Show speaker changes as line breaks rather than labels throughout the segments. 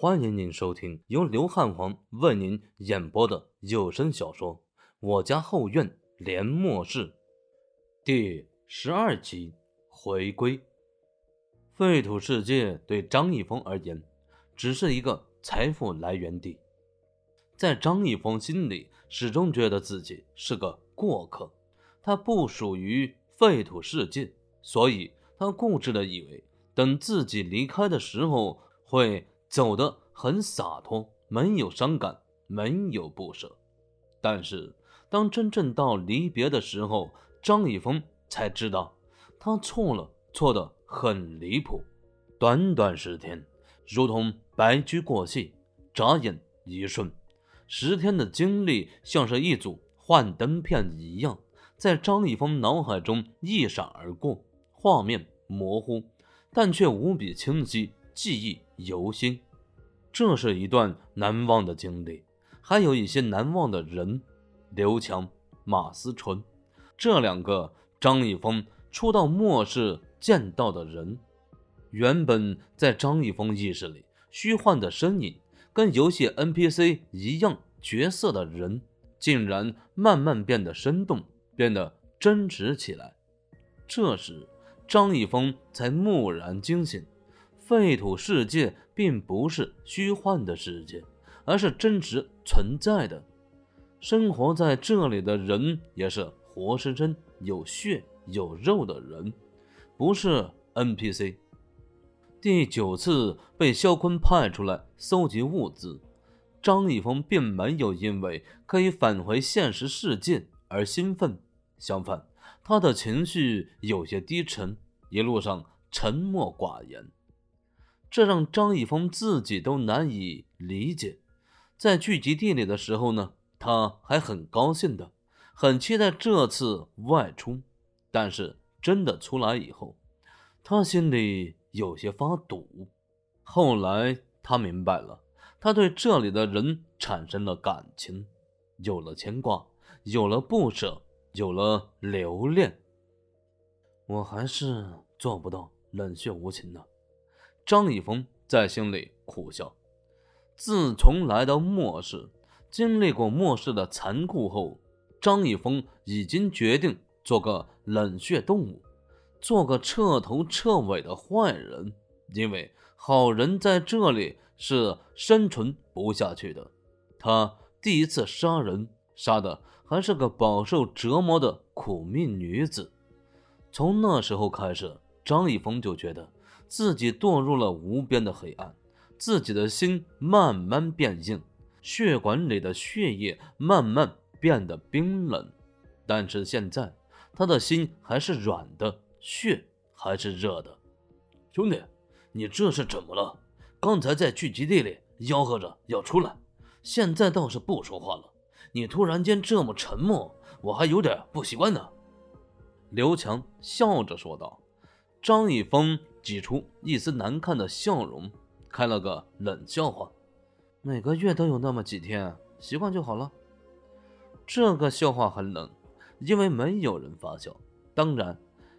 欢迎您收听由刘汉皇为您演播的有声小说《我家后院连末世》第十二集回归。废土世界对张一峰而言，只是一个财富来源地。在张一峰心里，始终觉得自己是个过客，他不属于废土世界，所以他固执的以为，等自己离开的时候会。走得很洒脱，没有伤感，没有不舍。但是，当真正到离别的时候，张一峰才知道，他错了，错得很离谱。短短十天，如同白驹过隙，眨眼一瞬，十天的经历像是一组幻灯片一样，在张一峰脑海中一闪而过，画面模糊，但却无比清晰。记忆犹新，这是一段难忘的经历，还有一些难忘的人。刘强、马思纯，这两个张一峰初到末世见到的人，原本在张一峰意识里虚幻的身影，跟游戏 NPC 一样角色的人，竟然慢慢变得生动，变得真实起来。这时，张一峰才蓦然惊醒。废土世界并不是虚幻的世界，而是真实存在的。生活在这里的人也是活生生有血有肉的人，不是 NPC。第九次被肖坤派出来搜集物资，张一峰并没有因为可以返回现实世界而兴奋，相反，他的情绪有些低沉，一路上沉默寡言。这让张一峰自己都难以理解。在聚集地里的时候呢，他还很高兴的，很期待这次外出。但是真的出来以后，他心里有些发堵。后来他明白了，他对这里的人产生了感情，有了牵挂，有了不舍，有了留恋。我还是做不到冷血无情的。张一峰在心里苦笑。自从来到末世，经历过末世的残酷后，张一峰已经决定做个冷血动物，做个彻头彻尾的坏人。因为好人在这里是生存不下去的。他第一次杀人，杀的还是个饱受折磨的苦命女子。从那时候开始，张一峰就觉得。自己堕入了无边的黑暗，自己的心慢慢变硬，血管里的血液慢慢变得冰冷。但是现在，他的心还是软的，血还是热的。兄弟，你这是怎么了？刚才在聚集地里吆喝着要出来，现在倒是不说话了。你突然间这么沉默，我还有点不习惯呢。刘强笑着说道。张一峰。挤出一丝难看的笑容，开了个冷笑话：“每个月都有那么几天，习惯就好了。”这个笑话很冷，因为没有人发笑。当然，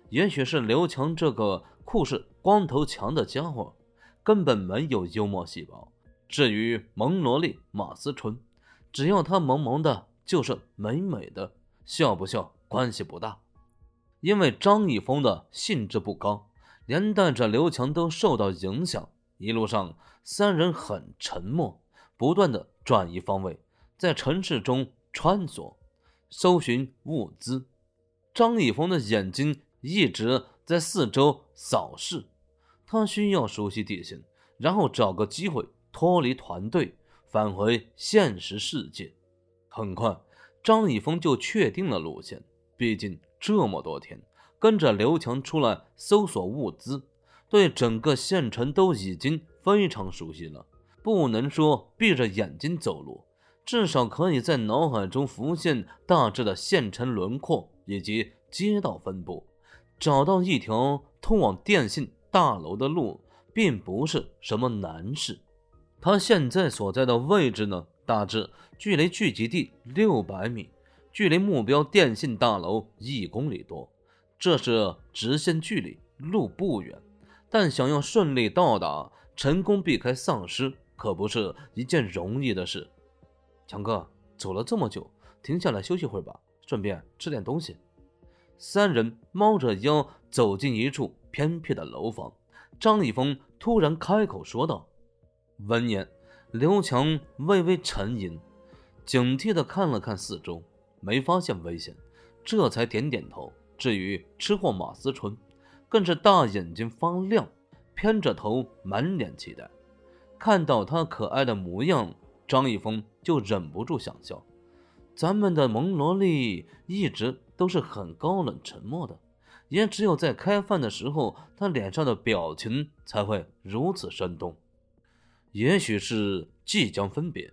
也许是刘强这个酷似光头强的家伙根本没有幽默细胞。至于萌萝莉马思纯，只要她萌萌的，就是美美的，笑不笑关系不大。因为张一峰的兴致不高。连带着刘强都受到影响，一路上三人很沉默，不断的转移方位，在城市中穿梭，搜寻物资。张一峰的眼睛一直在四周扫视，他需要熟悉地形，然后找个机会脱离团队，返回现实世界。很快，张一峰就确定了路线，毕竟这么多天。跟着刘强出来搜索物资，对整个县城都已经非常熟悉了。不能说闭着眼睛走路，至少可以在脑海中浮现大致的县城轮廓以及街道分布。找到一条通往电信大楼的路，并不是什么难事。他现在所在的位置呢，大致距离聚集地六百米，距离目标电信大楼一公里多。这是直线距离，路不远，但想要顺利到达，成功避开丧尸，可不是一件容易的事。强哥，走了这么久，停下来休息会儿吧，顺便吃点东西。三人猫着腰走进一处偏僻的楼房，张一峰突然开口说道。闻言，刘强微微沉吟，警惕地看了看四周，没发现危险，这才点点头。至于吃货马思纯，更是大眼睛发亮，偏着头，满脸期待。看到他可爱的模样，张一峰就忍不住想笑。咱们的萌萝莉一直都是很高冷沉默的，也只有在开饭的时候，她脸上的表情才会如此生动。也许是即将分别，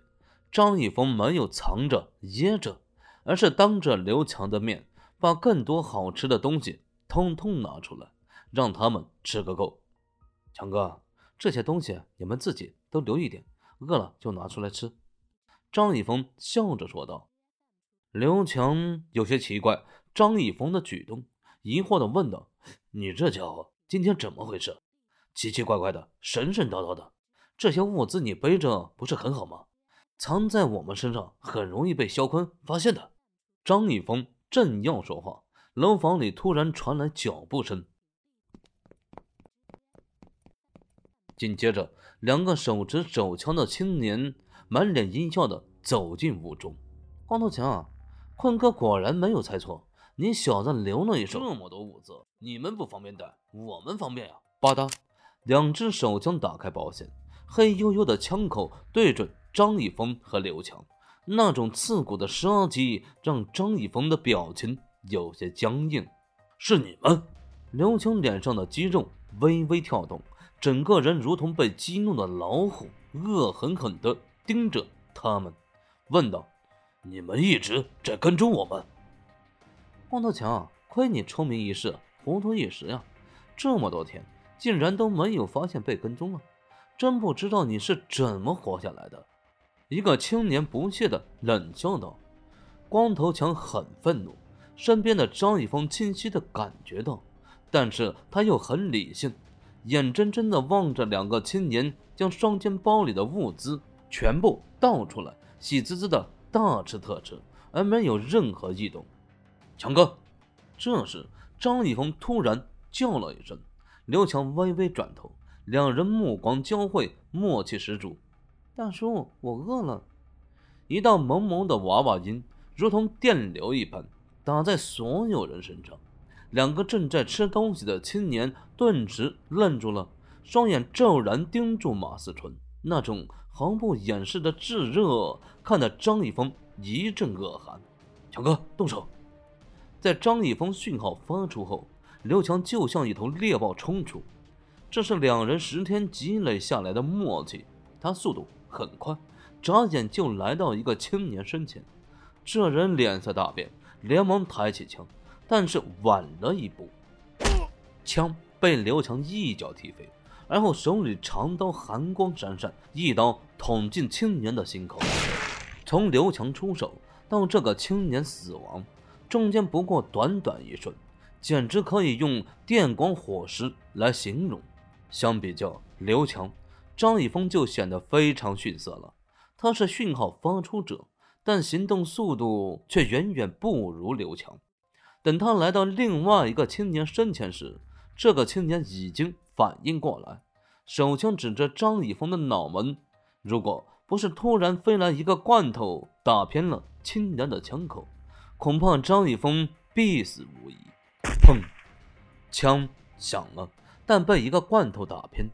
张一峰没有藏着掖着，而是当着刘强的面。把更多好吃的东西通通拿出来，让他们吃个够。强哥，这些东西你们自己都留一点，饿了就拿出来吃。张一峰笑着说道。刘强有些奇怪张一峰的举动，疑惑的问道：“你这家伙今天怎么回事？奇奇怪怪的，神神叨叨的。这些物资你背着不是很好吗？藏在我们身上很容易被肖坤发现的。”张一峰。正要说话，楼房里突然传来脚步声，紧接着，两个手持手枪的青年满脸阴笑的走进屋中。光头强，坤哥果然没有猜错，你小子留了一手。这么多物资，你们不方便带，我们方便呀！吧嗒，两只手枪打开保险，黑黝黝的枪口对准张一峰和刘强。那种刺骨的杀机让张一峰的表情有些僵硬。是你们？刘强脸上的肌肉微微跳动，整个人如同被激怒的老虎，恶狠狠地盯着他们，问道：“你们一直在跟踪我们？”光头强，亏你聪明一世，糊涂一时呀！这么多天，竟然都没有发现被跟踪了，真不知道你是怎么活下来的。一个青年不屑的冷笑道：“光头强很愤怒，身边的张一峰清晰的感觉到，但是他又很理性，眼睁睁的望着两个青年将双肩包里的物资全部倒出来，喜滋滋的大吃特吃，而没有任何异动。”强哥，这时张一峰突然叫了一声，刘强微微转头，两人目光交汇，默契十足。大叔，我饿了。一道萌萌的娃娃音如同电流一般打在所有人身上。两个正在吃东西的青年顿时愣住了，双眼骤然盯住马思纯，那种毫不掩饰的炙热，看得张一峰一阵恶寒。强哥，动手！在张一峰讯号发出后，刘强就像一头猎豹冲出，这是两人十天积累下来的默契。他速度。很快，眨眼就来到一个青年身前。这人脸色大变，连忙抬起枪，但是晚了一步，枪被刘强一脚踢飞，而后手里长刀寒光闪闪，一刀捅进青年的心口。从刘强出手到这个青年死亡，中间不过短短一瞬，简直可以用电光火石来形容。相比较刘强。张一峰就显得非常逊色了。他是讯号发出者，但行动速度却远远不如刘强。等他来到另外一个青年身前时，这个青年已经反应过来，手枪指着张一峰的脑门。如果不是突然飞来一个罐头打偏了青年的枪口，恐怕张一峰必死无疑。砰！枪响了，但被一个罐头打偏。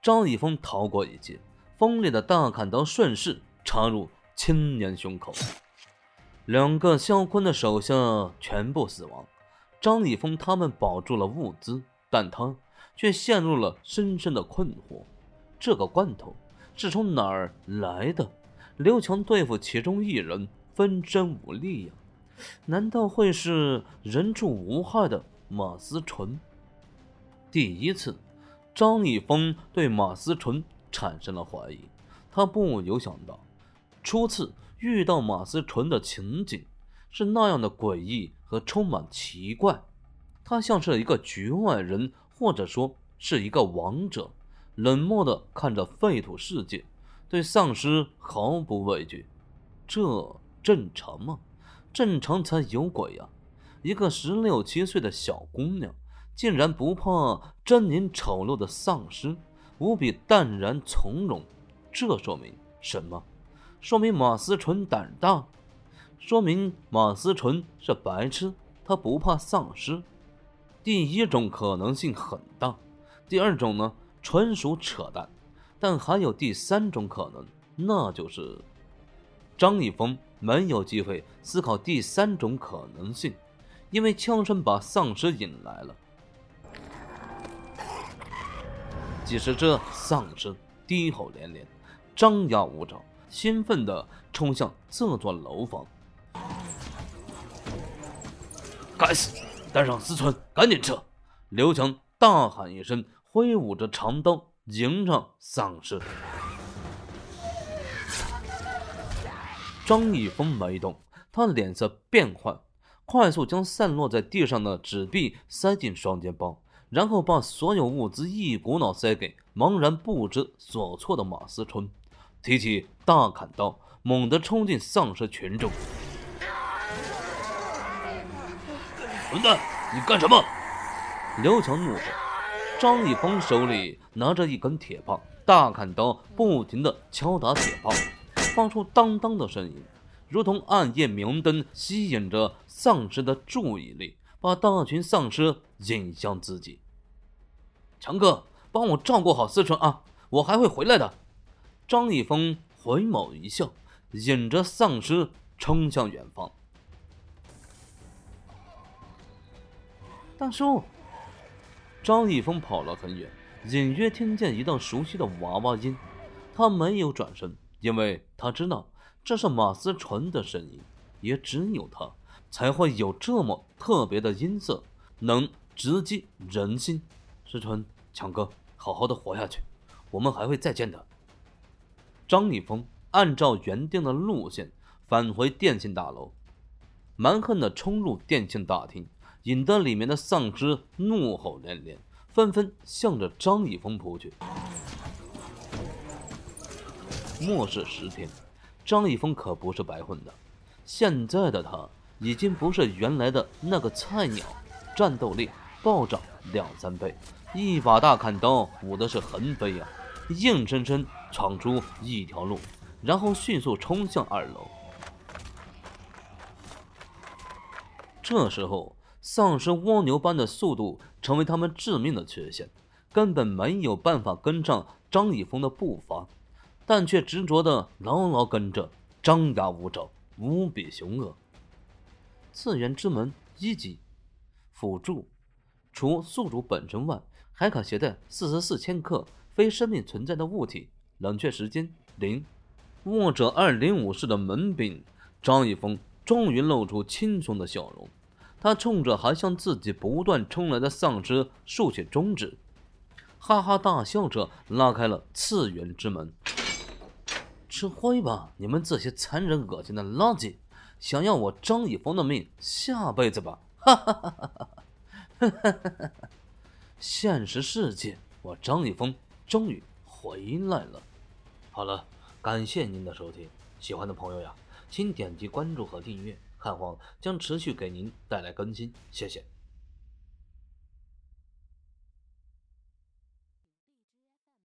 张一峰逃过一劫，锋利的大砍刀顺势插入青年胸口，两个肖坤的手下全部死亡。张一峰他们保住了物资，但他却陷入了深深的困惑：这个罐头是从哪儿来的？刘强对付其中一人分身无力呀，难道会是人畜无害的马思纯？第一次。张一峰对马思纯产生了怀疑，他不由想到，初次遇到马思纯的情景是那样的诡异和充满奇怪。他像是一个局外人，或者说是一个王者，冷漠地看着废土世界，对丧尸毫不畏惧，这正常吗？正常才有鬼呀！一个十六七岁的小姑娘，竟然不怕狰狞丑陋的丧尸，无比淡然从容。这说明什么？说明马思纯胆大，说明马思纯是白痴，他不怕丧尸。第一种可能性很大，第二种呢，纯属扯淡。但还有第三种可能，那就是张一峰没有机会思考第三种可能性，因为枪声把丧尸引来了。几十只丧尸低吼连连，张牙舞爪。兴奋地冲向这座楼房！该死！带上思春，赶紧撤！刘强大喊一声，挥舞着长刀迎上丧尸。张一峰没动，他脸色变幻，快速将散落在地上的纸币塞进双肩包，然后把所有物资一股脑塞给茫然不知所措的马思纯。提起大砍刀，猛地冲进丧尸群众。混蛋，你干什么？刘强怒吼。张一峰手里拿着一根铁棒，大砍刀不停地敲打铁棒，发出当当的声音，如同暗夜明灯，吸引着丧尸的注意力，把大群丧尸引向自己。强哥，帮我照顾好思纯啊，我还会回来的。张一峰回眸一笑，引着丧尸冲向远方。大叔，张一峰跑了很远，隐约听见一道熟悉的娃娃音。他没有转身，因为他知道这是马思纯的声音，也只有他才会有这么特别的音色，能直击人心。思纯，强哥，好好的活下去，我们还会再见的。张一峰按照原定的路线返回电信大楼，蛮横的冲入电信大厅，引得里面的丧尸怒吼连连，纷纷向着张一峰扑去。末世十天，张一峰可不是白混的，现在的他已经不是原来的那个菜鸟，战斗力暴涨两三倍，一把大砍刀舞的是横飞啊！硬生生闯出一条路，然后迅速冲向二楼。这时候，丧尸蜗牛般的速度成为他们致命的缺陷，根本没有办法跟上张一峰的步伐，但却执着的牢牢跟着，张牙舞爪，无比凶恶。次元之门一级辅助，除宿主本身外，还可携带四十四千克。非生命存在的物体，冷却时间零。握着二零五式的门柄，张一峰终于露出轻松的笑容。他冲着还向自己不断冲来的丧尸竖起中指，哈哈大笑着拉开了次元之门。吃灰吧，你们这些残忍恶心的垃圾！想要我张艺峰的命，下辈子吧！哈哈哈哈哈哈！现实世界，我张艺峰。终于回来了。好了，感谢您的收听，喜欢的朋友呀，请点击关注和订阅，汉皇将持续给您带来更新，谢谢。